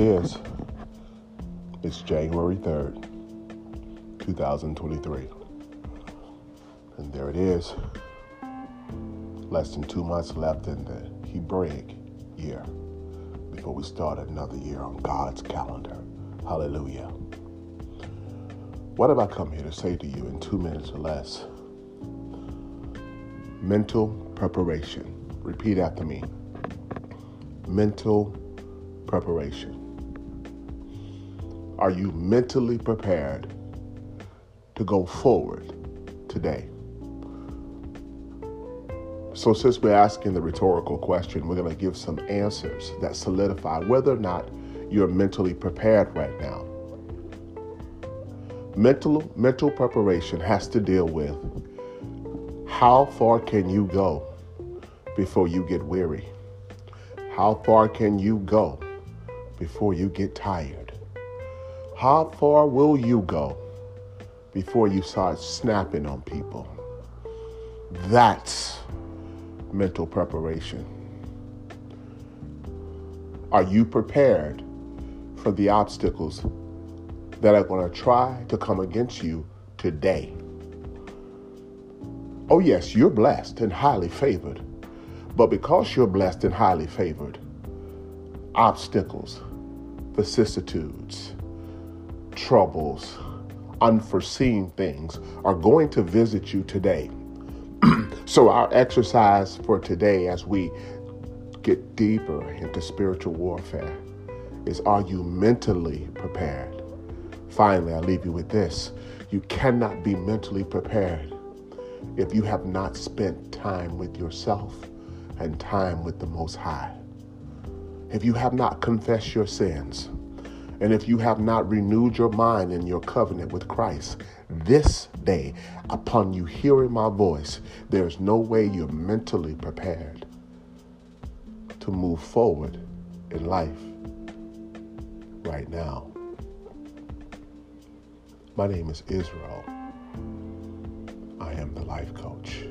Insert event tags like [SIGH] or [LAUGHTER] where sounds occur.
is. It's January 3rd, 2023. And there it is. Less than two months left in the Hebraic year before we start another year on God's calendar. Hallelujah. What have I come here to say to you in two minutes or less? Mental preparation. Repeat after me. Mental preparation. Are you mentally prepared to go forward today? So, since we're asking the rhetorical question, we're going to give some answers that solidify whether or not you're mentally prepared right now. Mental, mental preparation has to deal with how far can you go before you get weary? How far can you go before you get tired? How far will you go before you start snapping on people? That's mental preparation. Are you prepared for the obstacles that are going to try to come against you today? Oh, yes, you're blessed and highly favored. But because you're blessed and highly favored, obstacles, vicissitudes, troubles, unforeseen things are going to visit you today. [CLEARS THROAT] so, our exercise for today, as we get deeper into spiritual warfare, is are you mentally prepared? Finally, I leave you with this you cannot be mentally prepared if you have not spent time with yourself and time with the Most High. If you have not confessed your sins, and if you have not renewed your mind in your covenant with Christ, this day, upon you hearing my voice, there's no way you're mentally prepared to move forward in life right now. My name is Israel. I am the life coach.